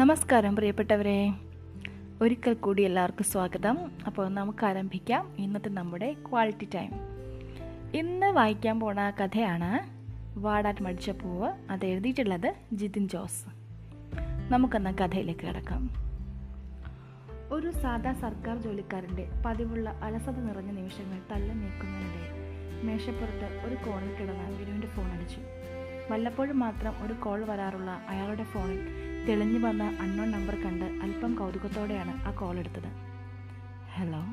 നമസ്കാരം പ്രിയപ്പെട്ടവരെ. ഒരിക്കൽ കൂടി എല്ലാവർക്കും സ്വാഗതം. അപ്പോൾ നമുക്ക് ആരംഭിക്കാം. ഇന്നത്തെ നമ്മുടെ ക്വാളിറ്റി ടൈം ഇന്ന് വായിക്കാൻ പോണ കഥയാണ് വാടാൻ മടിച്ച പൂവ് അത് എഴുതിയിട്ടുള്ളത് ജിതിൻ ജോസ്. നമുക്കെന്ന കഥയിലേക്ക് കിടക്കാം. ഒരു സാധാ സർക്കാർ ജോലിക്കാരന്റെ പതിവുള്ള അലസത നിറഞ്ഞ നിമിഷങ്ങൾ തള്ളി നീക്കുന്നതിനിടെ മേശപ്പുറത്ത് ഒരു കോണിൽ കിടന്ന വിനുവിന്റെ ഫോൺ അടിച്ചു. വല്ലപ്പോഴും മാത്രം ഒരു കോൾ വരാറുള്ള അയാളുടെ ഫോണിൽ തെളിഞ്ഞു വന്ന അൺനോൺ നമ്പർ കണ്ട് അല്പം കൗതുകത്തോടെയാണ് ആ കോൾ എടുത്തത്. ഹലോ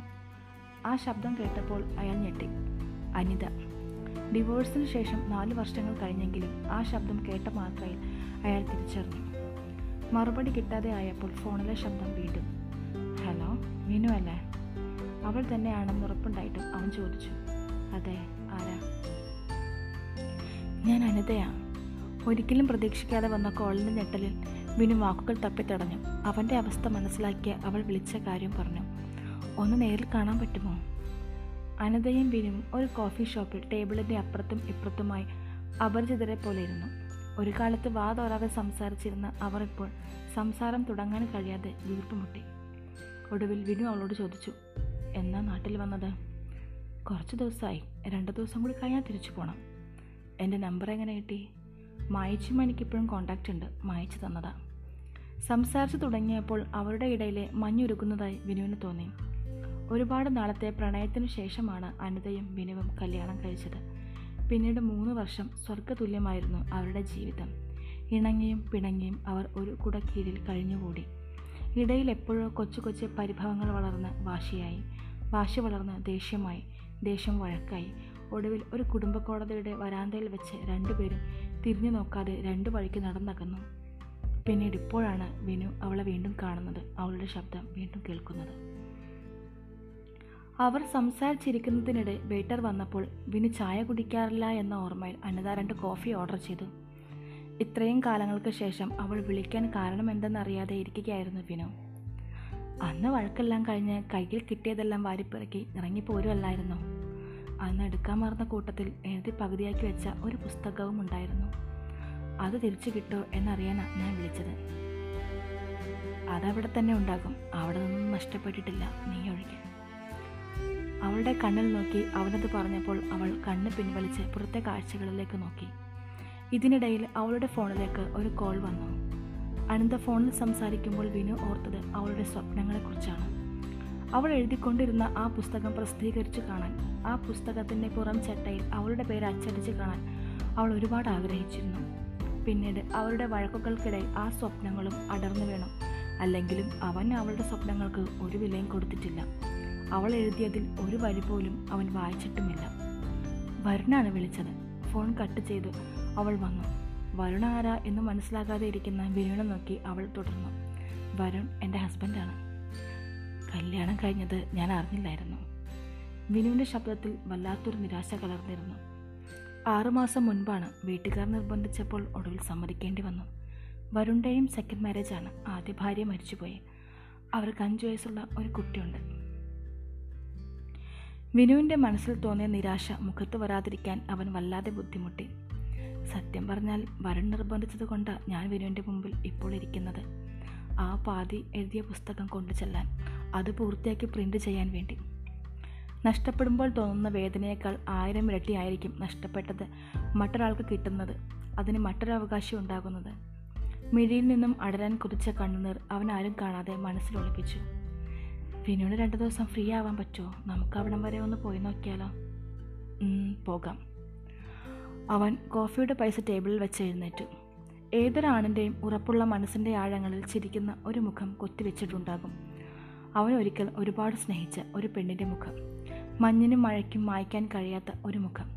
ആ ശബ്ദം കേട്ടപ്പോൾ അയാൾ ഞെട്ടി. അനിത ഡിവോഴ്സിന് ശേഷം നാല് വർഷങ്ങൾ കഴിഞ്ഞെങ്കിലും ആ ശബ്ദം കേട്ട മാത്രയിൽ അയാൾ തിരിച്ചറിഞ്ഞു. മറുപടി കിട്ടാതെ ആയപ്പോൾ ഫോണിലെ ശബ്ദം വീണ്ടും ഹലോ വിനു അല്ലേ? അവൾ തന്നെയാണെന്ന് ഉറപ്പുണ്ടായിട്ടും അവൻ ചോദിച്ചു. അതെ ആരാ? ഞാൻ അനിതയാ. ഒരിക്കലും പ്രതീക്ഷിക്കാതെ വന്ന കോളിന്റെ ഞെട്ടലിൽ വിനു വാക്കുകൾ തപ്പിത്തടഞ്ഞു അവന്റെ അവസ്ഥ മനസ്സിലാക്കിയ അവൾ വിളിച്ച കാര്യം പറഞ്ഞു. ഒന്ന് നേരിൽ കാണാൻ പറ്റുമോ? അനതയും വിനും ഒരു കോഫി ഷോപ്പിൽ ടേബിളിന്റെ അപ്പുറത്തും ഇപ്പുറത്തുമായി അപരിചിതരെ പോലെ ഇരുന്നു. ഒരു കാലത്ത് വാതോരാതെ സംസാരിച്ചിരുന്ന അവർ ഇപ്പോൾ സംസാരം തുടങ്ങാൻ കഴിയാതെ വീർപ്പുമുട്ടി ഒടുവിൽ വിനു അവളോട് ചോദിച്ചു എന്നാ നാട്ടിൽ വന്നത്? കുറച്ച് ദിവസമായി. രണ്ട് ദിവസം കൂടി കഴിഞ്ഞാൽ തിരിച്ചു പോകണം എന്റെ നമ്പർ എങ്ങനെ കിട്ടി? മായച്ചും എനിക്കിപ്പോഴും കോണ്ടാക്റ്റ് ഉണ്ട്. മായിച്ചു തന്നതാ. സംസാരിച്ചു തുടങ്ങിയപ്പോൾ അവരുടെ ഇടയിലെ മഞ്ഞുരുക്കുന്നതായി വിനുവിന് തോന്നി. ഒരുപാട് നാളത്തെ പ്രണയത്തിനു ശേഷമാണ് അനിതയും വിനുവും കല്യാണം കഴിച്ചത്. പിന്നീട് മൂന്ന് വർഷം സ്വർഗതുല്യമായിരുന്നു അവരുടെ ജീവിതം. ഇണങ്ങിയും പിണങ്ങിയും അവർ ഒരു കുടക്കീഴിൽ കഴിഞ്ഞുകൂടി. ഇടയിൽ എപ്പോഴോ കൊച്ചു കൊച്ചു പരിഭവങ്ങൾ വളർന്ന് വാശിയായി. വാശി വളർന്ന് ദേഷ്യമായി. ദേഷ്യം വഴക്കായി. ഒടുവിൽ ഒരു കുടുംബ കോടതിയുടെ വരാന്തയിൽ വെച്ച് രണ്ടുപേരും തിരിഞ്ഞു നോക്കാതെ രണ്ടു വഴിക്ക് നടന്നകന്നു. പിന്നീട് ഇപ്പോഴാണ് വിനു അവളെ വീണ്ടും കാണുന്നത്. അവളുടെ ശബ്ദം വീണ്ടും കേൾക്കുന്നത്. അവർ സംസാരിച്ചിരിക്കുന്നതിനിടെ വെയിറ്റർ വന്നപ്പോൾ വിനു ചായ കുടിക്കാറില്ല എന്ന ഓർമ്മയിൽ അനിത രണ്ട് കോഫി ഓർഡർ ചെയ്തു. ഇത്രയും കാലങ്ങൾക്ക് ശേഷം അവൾ വിളിക്കാൻ കാരണം എന്തെന്നറിയാതെ ഇരിക്കുകയായിരുന്നു വിനു. അന്ന് വഴക്കെല്ലാം കഴിഞ്ഞ് കയ്യിൽ കിട്ടിയതെല്ലാം വാരിപ്പിറക്കി ഇറങ്ങിപ്പോരുമല്ലായിരുന്നു അന്ന് എടുക്കാൻ മറന്ന കൂട്ടത്തിൽ എഴുതി പകുതിയാക്കി വെച്ച ഒരു പുസ്തകവും ഉണ്ടായിരുന്നു. അത് തിരിച്ചു കിട്ടോ എന്നറിയാനാണ് ഞാൻ വിളിച്ചത്. അതവിടെ തന്നെ ഉണ്ടാകും. അവിടെ നിന്നും നഷ്ടപ്പെട്ടിട്ടില്ല. നീ ഒഴികെ. അവളുടെ കണ്ണിൽ നോക്കി അവനത് പറഞ്ഞപ്പോൾ അവൾ കണ്ണ് പിൻവലിച്ച് പുറത്തെ കാഴ്ചകളിലേക്ക് നോക്കി. ഇതിനിടയിൽ അവളുടെ ഫോണിലേക്ക് ഒരു കോൾ വന്നു. അനന്ത ഫോണിൽ സംസാരിക്കുമ്പോൾ വിനു ഓർത്തത് അവളുടെ സ്വപ്നങ്ങളെക്കുറിച്ചാണ്. അവൾ എഴുതിക്കൊണ്ടിരുന്ന ആ പുസ്തകം പ്രസിദ്ധീകരിച്ചു കാണാൻ ആ പുസ്തകത്തിന്റെ പുറം ചട്ടയിൽ അവളുടെ പേര് അച്ചടിച്ച് കാണാൻ അവൾ ഒരുപാട് ആഗ്രഹിച്ചിരുന്നു. പിന്നീട് അവരുടെ വഴക്കുകൾക്കിടയിൽ ആ സ്വപ്നങ്ങളും അടർന്നു വേണം. അല്ലെങ്കിലും അവൻ അവളുടെ സ്വപ്നങ്ങൾക്ക് ഒരു വിലയും കൊടുത്തിട്ടില്ല. അവൾ എഴുതിയതിൽ ഒരു വരി പോലും അവൻ വായിച്ചിട്ടുമില്ല. വരുണാണ് വിളിച്ചത്. ഫോൺ കട്ട് ചെയ്ത്. അവൾ വന്നു. വരുണ ആരാ എന്ന് മനസ്സിലാകാതെ ഇരിക്കുന്ന വിനുവിനെ നോക്കി അവൾ തുടർന്നു. വരുൺ എന്റെ ഹസ്ബൻഡാണ്. കല്യാണം കഴിഞ്ഞത് ഞാൻ അറിഞ്ഞില്ലായിരുന്നു. വിനുവിന്റെ ശബ്ദത്തിൽ വല്ലാത്തൊരു നിരാശ കലർന്നിരുന്നു. ആറുമാസം മുൻപാണ് വീട്ടുകാർ നിർബന്ധിച്ചപ്പോൾ ഒടുവിൽ സമ്മതിക്കേണ്ടി വന്നു. വരുണിന്റെയും സെക്കൻഡ് മാരേജാണ് ആദ്യ ഭാര്യ മരിച്ചുപോയി. അവർക്ക് അഞ്ച് വയസ്സുള്ള ഒരു കുട്ടിയുണ്ട്. വിനുവിന്റെ മനസ്സിൽ തോന്നിയ നിരാശ മുഖത്ത് വരാതിരിക്കാൻ അവൻ വല്ലാതെ ബുദ്ധിമുട്ടി. സത്യം പറഞ്ഞാൽ വരൺ നിർബന്ധിച്ചത് കൊണ്ടാണ് ഞാൻ വിനുവിന്റെ മുമ്പിൽ ഇപ്പോൾ ഇരിക്കുന്നത്. ആ പാതി എഴുതിയ പുസ്തകം കൊണ്ടു ചെല്ലാൻ അത് പൂർത്തിയാക്കി പ്രിന്റ് ചെയ്യാൻ വേണ്ടി. നഷ്ടപ്പെടുമ്പോൾ തോന്നുന്ന വേദനയേക്കാൾ ആയിരം ഇരട്ടിയായിരിക്കും നഷ്ടപ്പെട്ടത് മറ്റൊരാൾക്ക് കിട്ടുന്നത് അതിന് മറ്റൊരു അവകാശം ഉണ്ടാകുന്നത്. മിഴിയിൽ നിന്നും അടരാൻ കുതിച്ച കണ്ണുനീർ അവൻ ആരും കാണാതെ മനസ്സിൽ ഒളിപ്പിച്ചു. വിനുവിന് രണ്ട് ദിവസം ഫ്രീ ആവാൻ പറ്റുമോ? നമുക്ക് അവിടം വരെ ഒന്ന് പോയി നോക്കിയാലോ? പോകാം. അവൻ കോഫിയുടെ പൈസ ടേബിളിൽ വെച്ച് എഴുന്നേറ്റു. ഏതൊരാണിന്റെയും ഉറപ്പുള്ള മനസ്സിന്റെ ആഴങ്ങളിൽ ചിരിക്കുന്ന ഒരു മുഖം കൊത്തിവെച്ചിട്ടുണ്ടാകും. അവൻ ഒരിക്കൽ ഒരുപാട് സ്നേഹിച്ച ഒരു പെണ്ണിന്റെ മുഖം. മഞ്ഞിനും മഴയ്ക്കും മായ്ക്കാൻ കഴിയാത്ത ഒരു മുഖം.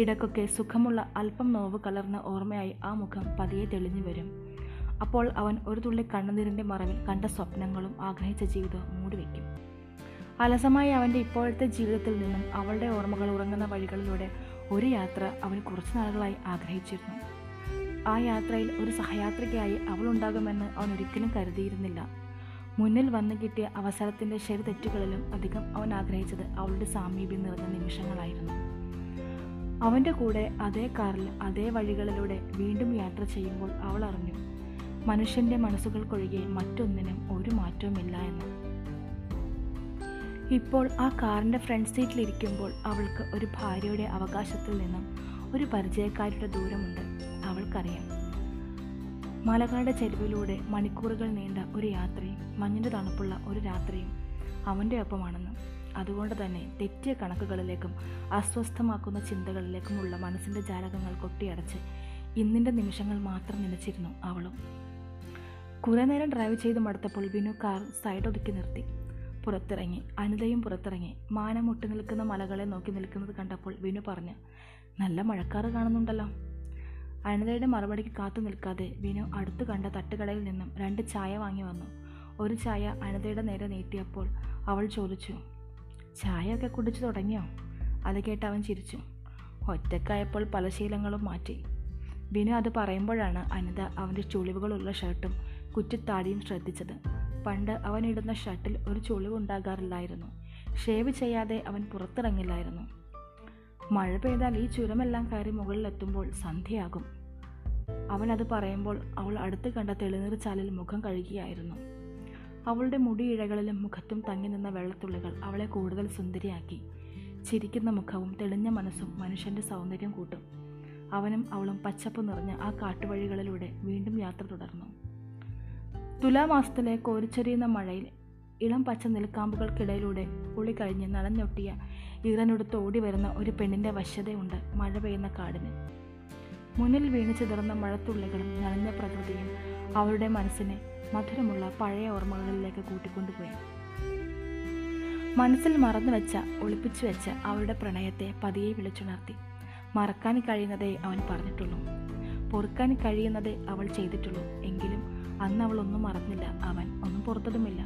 ഇടക്കൊക്കെ സുഖമുള്ള അല്പം നോവ് കലർന്ന ഓർമ്മയായി ആ മുഖം പതിയെ തെളിഞ്ഞു വരും. അപ്പോൾ അവൻ ഒരു തുള്ളി കണ്ണുനീരിന്റെ മറവിൽ കണ്ട സ്വപ്നങ്ങളും ആഗ്രഹിച്ച ജീവിതവും മൂടിവെക്കും അലസമായി അവന്റെ ഇപ്പോഴത്തെ ജീവിതത്തിൽ നിന്നും അവളുടെ ഓർമ്മകൾ ഉറങ്ങുന്ന വഴികളിലൂടെ ഒരു യാത്ര അവൻ കുറച്ചു നാളുകളായി ആഗ്രഹിച്ചിരുന്നു. ആ യാത്രയിൽ ഒരു സഹയാത്രികയായി അവളുണ്ടാകുമെന്ന് അവൻ ഒരിക്കലും കരുതിയിരുന്നില്ല. മുന്നിൽ വന്നു കിട്ടിയ അവസരത്തിന്റെ ശരി തെറ്റുകളിലും അധികം അവൻ ആഗ്രഹിച്ചത് അവളുടെ സാമീപ്യം നിറഞ്ഞ നിമിഷങ്ങളായിരുന്നു. അവന്റെ കൂടെ അതേ കാറിൽ അതേ വഴികളിലൂടെ വീണ്ടും യാത്ര ചെയ്യുമ്പോൾ അവൾ അറിഞ്ഞു മനുഷ്യന്റെ മനസ്സുകൾക്കൊഴികെ മറ്റൊന്നിനും ഒരു മാറ്റവുമില്ല എന്ന്. ഇപ്പോൾ ആ കാറിന്റെ ഫ്രണ്ട് സീറ്റിലിരിക്കുമ്പോൾ അവൾക്ക് ഒരു ഭാര്യയുടെ അവകാശത്തിൽ നിന്നും ഒരു പരിചയക്കാരുടെ ദൂരമുണ്ട് അവൾക്കറിയാം. മലകളുടെ ചെരുവിലൂടെ മണിക്കൂറുകൾ നീണ്ട ഒരു യാത്രയും മഞ്ഞിന്റെ തണുപ്പുള്ള ഒരു രാത്രിയും അവന്റെ ഒപ്പമാണെന്ന്. അതുകൊണ്ട് തന്നെ തെറ്റിയ കണക്കുകളിലേക്കും അസ്വസ്ഥമാക്കുന്ന ചിന്തകളിലേക്കുമുള്ള മനസ്സിന്റെ ജാലകങ്ങൾ കൊട്ടിയടച്ച് ഇന്നിന്റെ നിമിഷങ്ങൾ മാത്രം നിലച്ചിരുന്നു അവളും. കുറേ നേരം ഡ്രൈവ് ചെയ്ത് മടുത്തപ്പോൾ വിനു കാർ സൈഡ് ഒതുക്കി നിർത്തി. പുറത്തിറങ്ങി അനിതയും പുറത്തിറങ്ങി. മാനം മുട്ടി നിൽക്കുന്ന മലകളെ നോക്കി നിൽക്കുന്നത് കണ്ടപ്പോൾ വിനു പറഞ്ഞു നല്ല മഴക്കാറ് കാണുന്നുണ്ടല്ലോ. അനിതയുടെ മറുപടിക്ക് കാത്തു നിൽക്കാതെ വിനു അടുത്ത് കണ്ട തട്ടുകടയിൽ നിന്നും രണ്ട് ചായ വാങ്ങി വന്നു. ഒരു ചായ അനിതയുടെ നേരെ നീട്ടിയപ്പോൾ അവൾ ചോദിച്ചു ചായയൊക്കെ കുടിച്ചു തുടങ്ങിയോ? അത് കേട്ട് അവൻ ചിരിച്ചു. ഒറ്റക്കായപ്പോൾ പല ശീലങ്ങളും മാറ്റി. വിനു അത് പറയുമ്പോഴാണ് അനിത അവന്റെ ചുളിവുകളുള്ള ഷർട്ടും കുറ്റിത്താടിയും ശ്രദ്ധിച്ചത്. പണ്ട് അവൻ ഇടുന്ന ഷർട്ടിൽ ഒരു ചുളിവുണ്ടാകാറില്ലായിരുന്നു. ഷേവ് ചെയ്യാതെ അവൻ പുറത്തിറങ്ങില്ലായിരുന്നു. മഴ പെയ്താൽ ഈ ചുരമെല്ലാം കയറി മുകളിലെത്തുമ്പോൾ സന്ധ്യയാകും. അവൻ അത് പറയുമ്പോൾ അവൾ അടുത്ത് കണ്ട തെളിനീർ ചാലിൽ മുഖം കഴുകിയായിരുന്നു. അവളുടെ മുടിയിഴകളിലും മുഖത്തും തങ്ങി നിന്ന വെള്ളത്തുള്ളികൾ അവളെ കൂടുതൽ സുന്ദരിയാക്കി. ചിരിക്കുന്ന മുഖവും തെളിഞ്ഞ മനസ്സും മനുഷ്യന്റെ സൗന്ദര്യം കൂട്ടും. അവനും അവളും പച്ചപ്പ് നിറഞ്ഞ് ആ കാട്ടുവഴികളിലൂടെ വീണ്ടും യാത്ര തുടർന്നു. തുലാമാസത്തിലെ കോരിച്ചൊരിയുന്ന മഴയിൽ ഇളം പച്ച നിലക്കാമ്പുകൾക്കിടയിലൂടെ ഉളി കഴിഞ്ഞ് നനഞ്ഞൊട്ടിയ ഈറനൊടുത്ത് ഓടി വരുന്ന ഒരു പെണ്ണിന്റെ വശ്യതയുണ്ട് മഴ പെയ്യുന്ന കാടിന്. മുന്നിൽ വീണ് ചിതറുന്ന മഴത്തുള്ളികളും നനഞ്ഞ പ്രകൃതിയും അവരുടെ മനസ്സിനെ മധുരമുള്ള പഴയ ഓർമ്മകളിലേക്ക് കൂട്ടിക്കൊണ്ടുപോയി. മനസ്സിൽ മറന്നു വെച്ച ഒളിപ്പിച്ചു വെച്ച അവരുടെ പ്രണയത്തെ പതിയെ വിളിച്ചുണർത്തി. മറക്കാൻ കഴിയുന്നതേ അവൻ പറഞ്ഞിട്ടുള്ളൂ. പൊറുക്കാൻ കഴിയുന്നതേ അവൾ ചെയ്തിട്ടുള്ളൂ. എങ്കിലും അന്ന് അവൾ ഒന്നും മറന്നില്ല. അവൻ ഒന്നും പുറത്തതുമില്ല.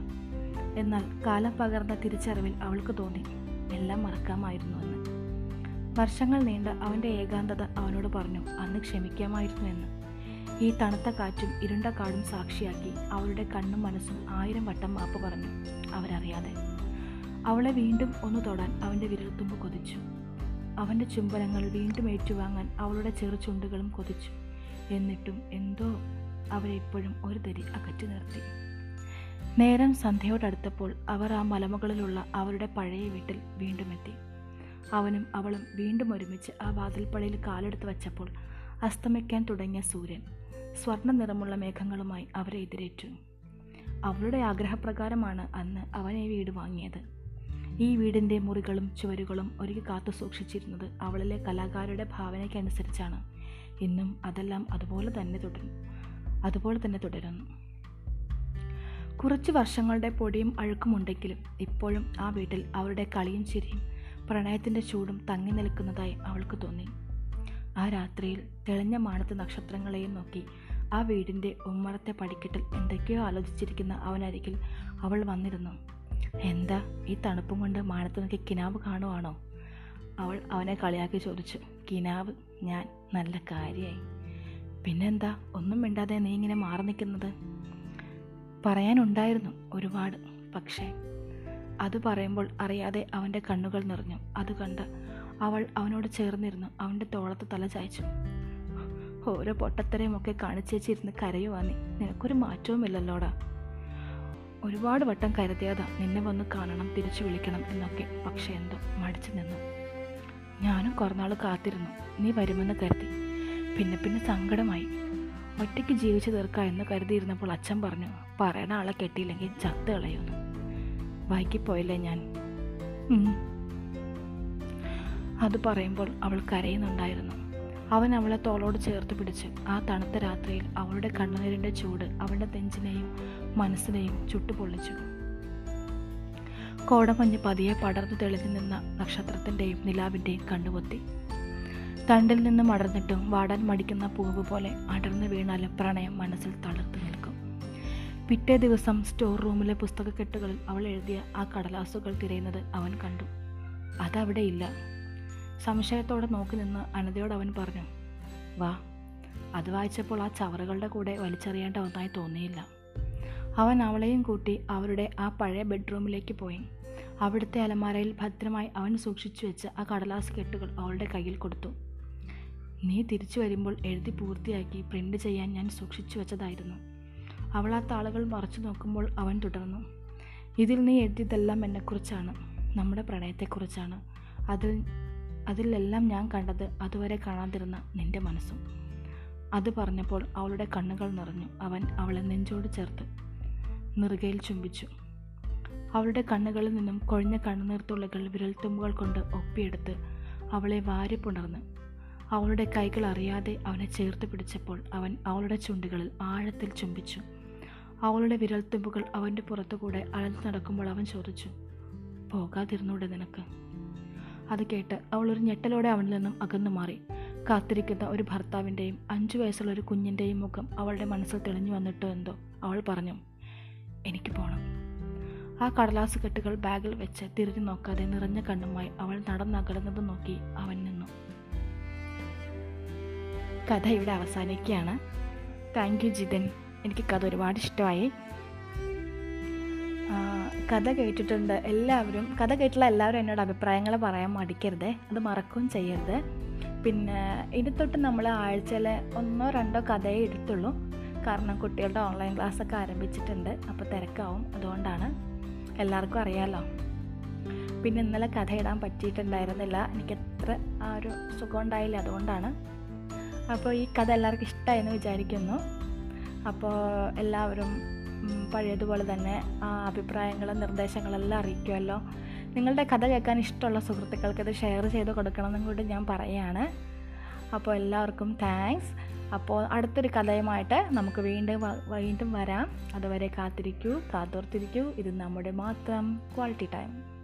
എന്നാൽ കാലം പകർന്ന തിരിച്ചറിവിൽ അവൾക്ക് തോന്നി. എല്ലാം മറക്കാമായിരുന്നു എന്ന് വർഷങ്ങൾ നീണ്ട അവന്റെ ഏകാന്തത അവനോട് പറഞ്ഞു അന്ന് ക്ഷമിക്കാമായിരുന്നു എന്ന് ഈ തണുത്ത കാറ്റും ഇരുണ്ട കാടും സാക്ഷിയാക്കി അവളുടെ കണ്ണും മനസ്സും ആയിരം വട്ടം മാപ്പ് പറഞ്ഞു അവരറിയാതെ. അവളെ വീണ്ടും ഒന്ന് തൊടാൻ അവന്റെ വിരൽത്തുമ്പ് കൊതിച്ചു. അവന്റെ ചുംബനങ്ങൾ വീണ്ടും ഏറ്റുവാങ്ങാൻ അവളുടെ ചെറു ചുണ്ടുകളും കൊതിച്ചു. എന്നിട്ടും എന്തോ അവരെ ഇപ്പോഴും ഒരു തരി അകറ്റി നിർത്തി. നേരം സന്ധ്യയോടടുത്തപ്പോൾ അവർ ആ മലമുകളിലുള്ള അവരുടെ പഴയ വീട്ടിൽ വീണ്ടും എത്തി. അവനും അവളും വീണ്ടും ഒരുമിച്ച് ആ വാതിൽപ്പടിയിൽ കാലെടുത്ത് വച്ചപ്പോൾ അസ്തമിക്കാൻ തുടങ്ങിയ സൂര്യൻ സ്വർണ നിറമുള്ള മേഘങ്ങളുമായി അവരെ എതിരേറ്റു. അവളുടെ ആഗ്രഹപ്രകാരമാണ് അന്ന് അവൻ ഈ വീട് വാങ്ങിയത്. ഈ വീടിന്റെ മുറികളും ചുവരുകളും ഒരുക്കി കാത്തു സൂക്ഷിച്ചിരുന്നത് അവളിലെ കലാകാരുടെ ഭാവനയ്ക്കനുസരിച്ചാണ്. ഇന്നും അതെല്ലാം അതുപോലെ തന്നെ തുടരുന്നു അതുപോലെ തന്നെ തുടരുന്നു. കുറച്ച് വർഷങ്ങളുടെ പൊടിയും അഴുക്കുമുണ്ടെങ്കിലും ഇപ്പോഴും ആ വീട്ടിൽ അവരുടെ കളിയും ചിരിയും പ്രണയത്തിന്റെ ചൂടും തങ്ങി നിൽക്കുന്നതായി അവൾക്ക് തോന്നി. ആ രാത്രിയിൽ തെളിഞ്ഞ മാനത്ത് നക്ഷത്രങ്ങളെയും നോക്കി ആ വീടിന്റെ ഉമ്മറത്തെ പടിക്കെട്ടിൽ എന്തൊക്കെയോ ആലോചിച്ചിരിക്കുന്ന അവനരികിൽ അവൾ വന്നിരുന്നു. എന്താ ഈ തണുപ്പും കൊണ്ട് മാനത്ത് നോക്കി കിനാവ് കാണുവാണോ? അവൾ അവനെ കളിയാക്കി ചോദിച്ചു. കിനാവ്? ഞാൻ നല്ല കാര്യമായി പിന്നെന്താ? ഒന്നും മിണ്ടാതെ നീ ഇങ്ങനെ മാറി നിൽക്കുന്നത്? പറയാനുണ്ടായിരുന്നു ഒരുപാട്. പക്ഷേ അത് പറയുമ്പോൾ അറിയാതെ അവന്റെ കണ്ണുകൾ നിറഞ്ഞു. അത് കണ്ട് അവൾ അവനോട് ചേർന്നിരുന്നു. അവന്റെ തോളത്ത് തല ചായച്ചു. ഓരോ പൊട്ടത്തരയുമൊക്കെ കാണിച്ചേച്ചിരുന്ന് കരയുവാ നീ. നിനക്കൊരു മാറ്റവുമില്ലല്ലോടാ ഒരുപാട് വട്ടം കരുതിയതാ നിന്നെ വന്ന് കാണണം തിരിച്ചു വിളിക്കണം എന്നൊക്കെ. പക്ഷെ എന്തോ മടിച്ചു നിന്നു. ഞാനും കുറനാൾ കാത്തിരുന്നു. നീ വരുമെന്ന് കരുതി. പിന്നെ പിന്നെ സങ്കടമായി. ഒറ്റയ്ക്ക് ജീവിച്ചു തീർക്കാം എന്ന് കരുതിയിരുന്നപ്പോൾ അച്ഛൻ പറഞ്ഞു പറയണ ആളെ കെട്ടിയില്ലെങ്കിൽ ചത്ത് കളയുന്നു വൈകിപ്പോയില്ലേ ഞാൻ. അത് പറയുമ്പോൾ അവൾ കരയുന്നുണ്ടായിരുന്നു. അവൻ അവളെ തോളോട് ചേർത്ത് പിടിച്ച് ആ തണുത്ത രാത്രിയിൽ അവളുടെ കണ്ണുനീരിന്റെ ചൂട് അവളുടെ നെഞ്ചിനെയും മനസ്സിനെയും ചുട്ടുപൊള്ളിച്ചു. കോടമഞ്ഞ് പതിയെ പടർന്നു തെളിഞ്ഞു നിന്ന നക്ഷത്രത്തിന്റെയും നിലാവിന്റെയും കണ്ണുപൊത്തി. തണ്ടിൽ നിന്ന് മടർന്നിട്ടും വാടാൻ മടിക്കുന്ന പൂവ് പോലെ അടർന്നു വീണാലും പ്രണയം മനസ്സിൽ തളർത്തു നിൽക്കും. പിറ്റേ ദിവസം സ്റ്റോർ റൂമിലെ പുസ്തകക്കെട്ടുകളിൽ അവൾ എഴുതിയ ആ കടലാസുകൾ തിരയുന്നത് അവൻ കണ്ടു. അതവിടെ ഇല്ല. സംശയത്തോടെ നോക്കി നിന്ന് അനതയോട് അവൻ പറഞ്ഞു വാ അത് വായിച്ചപ്പോൾ ആ ചവറുകളുടെ കൂടെ വലിച്ചെറിയേണ്ട ഒന്നായി തോന്നിയില്ല അവൻ അവളെയും കൂട്ടി അവരുടെ ആ പഴയ ബെഡ്റൂമിലേക്ക് പോയി. അവിടുത്തെ അലമാരയിൽ ഭദ്രമായി അവൻ സൂക്ഷിച്ചു വെച്ച ആ കടലാസ് കെട്ടുകൾ അവളുടെ കയ്യിൽ കൊടുത്തു. നീ തിരിച്ചു വരുമ്പോൾ എഴുതി പൂർത്തിയാക്കി പ്രിന്റ് ചെയ്യാൻ ഞാൻ സൂക്ഷിച്ചു വെച്ചതായിരുന്നു. അവൾ ആ താളുകൾ മറച്ചു നോക്കുമ്പോൾ അവൻ തുടർന്നു. ഇതിൽ നീ എഴുതിയതെല്ലാം എന്നെക്കുറിച്ചാണ് നമ്മുടെ പ്രണയത്തെക്കുറിച്ചാണ്. അതിൽ അതിലെല്ലാം ഞാൻ കണ്ടത് അതുവരെ കാണാതിരുന്ന നിന്റെ മനസ്സും. അത് പറഞ്ഞപ്പോൾ അവളുടെ കണ്ണുകൾ നിറഞ്ഞു. അവൻ അവളെ നെഞ്ചോട് ചേർത്ത് നിറുകയിൽ ചുംബിച്ചു. അവളുടെ കണ്ണുകളിൽ നിന്നും കൊഴിഞ്ഞ കണ്ണുനീർത്തുള്ളികൾ വിരൽത്തുമ്പുകൾ കൊണ്ട് ഒപ്പിയെടുത്ത് അവളെ വാരിപ്പുണർന്ന് അവളുടെ കൈകൾ അറിയാതെ അവനെ ചേർത്ത് പിടിച്ചപ്പോൾ അവൻ അവളുടെ ചുണ്ടുകളിൽ ആഴത്തിൽ ചുംബിച്ചു. അവളുടെ വിരൽത്തുമ്പുകൾ അവന്റെ പുറത്തുകൂടെ അഴഞ്ഞു നടക്കുമ്പോൾ അവൻ ചോദിച്ചു പോകാതിരുന്നൂടെ നിനക്ക്? അത് കേട്ട് അവൾ ഒരു ഞെട്ടലോടെ അവനിൽ നിന്നും അകന്നു മാറി. കാത്തിരിക്കുന്ന ഒരു ഭർത്താവിന്റെയും അഞ്ചു വയസ്സുള്ള ഒരു കുഞ്ഞിന്റെയും മുഖം അവളുടെ മനസ്സിൽ തെളിഞ്ഞു വന്നിട്ടോ എന്തോ അവൾ പറഞ്ഞു എനിക്ക് പോകണം ആ കടലാസ് കെട്ടുകൾ ബാഗിൽ വെച്ച് തിരിഞ്ഞു നോക്കാതെ നിറഞ്ഞ കണ്ണുമായി അവൾ നടന്നകലുന്നത് നോക്കി അവൻ നിന്നു. കഥ ഇവിടെ അവസാനിക്കുകയാണ്. Thank you Jithan. എനിക്ക് കഥ ഒരുപാട് ഇഷ്ടമായി. കഥ കേട്ടിട്ടുണ്ട് എല്ലാവരും. കഥ കേട്ടുള്ള എല്ലാവരും എന്നോട് അഭിപ്രായങ്ങൾ പറയാൻ മടിക്കരുത്. അത് മറക്കുകയും ചെയ്യരുത്. പിന്നെ ഇനി തൊട്ട് നമ്മൾ ആഴ്ചയിൽ ഒന്നോ രണ്ടോ കഥയേ എടുത്തുള്ളൂ. കാരണം കുട്ടികളുടെ ഓൺലൈൻ ക്ലാസ്സൊക്കെ ആരംഭിച്ചിട്ടുണ്ട്. അപ്പോൾ തിരക്കാവും. അതുകൊണ്ടാണ് എല്ലാവർക്കും അറിയാമല്ലോ പിന്നെ ഇന്നലെ കഥ ഇടാൻ പറ്റിയിട്ടുണ്ടായിരുന്നില്ല. എനിക്ക് ആ ഒരു സുഖം ഉണ്ടായില്ല. അതുകൊണ്ടാണ് അപ്പോൾ ഈ കഥ എല്ലാവർക്കും ഇഷ്ടമായെന്ന് വിചാരിക്കുന്നു. അപ്പോൾ എല്ലാവരും പഴയതുപോലെ തന്നെ ആ അഭിപ്രായങ്ങളും നിർദ്ദേശങ്ങളെല്ലാം അറിയിക്കുമല്ലോ. നിങ്ങളുടെ കഥ കേൾക്കാൻ ഇഷ്ടമുള്ള സുഹൃത്തുക്കൾക്ക് ഇത് ഷെയർ ചെയ്ത് കൊടുക്കണമെന്നും കൂടി ഞാൻ പറയുകയാണ്. അപ്പോൾ എല്ലാവർക്കും താങ്ക്സ്. അപ്പോൾ അടുത്തൊരു കഥയുമായിട്ട് നമുക്ക് വീണ്ടും വീണ്ടും വരാം. അതുവരെ കാത്തിരിക്കൂ കാത്തോർത്തിരിക്കൂ ഇത് നമ്മുടെ മാത്രം ക്വാളിറ്റി ടൈം.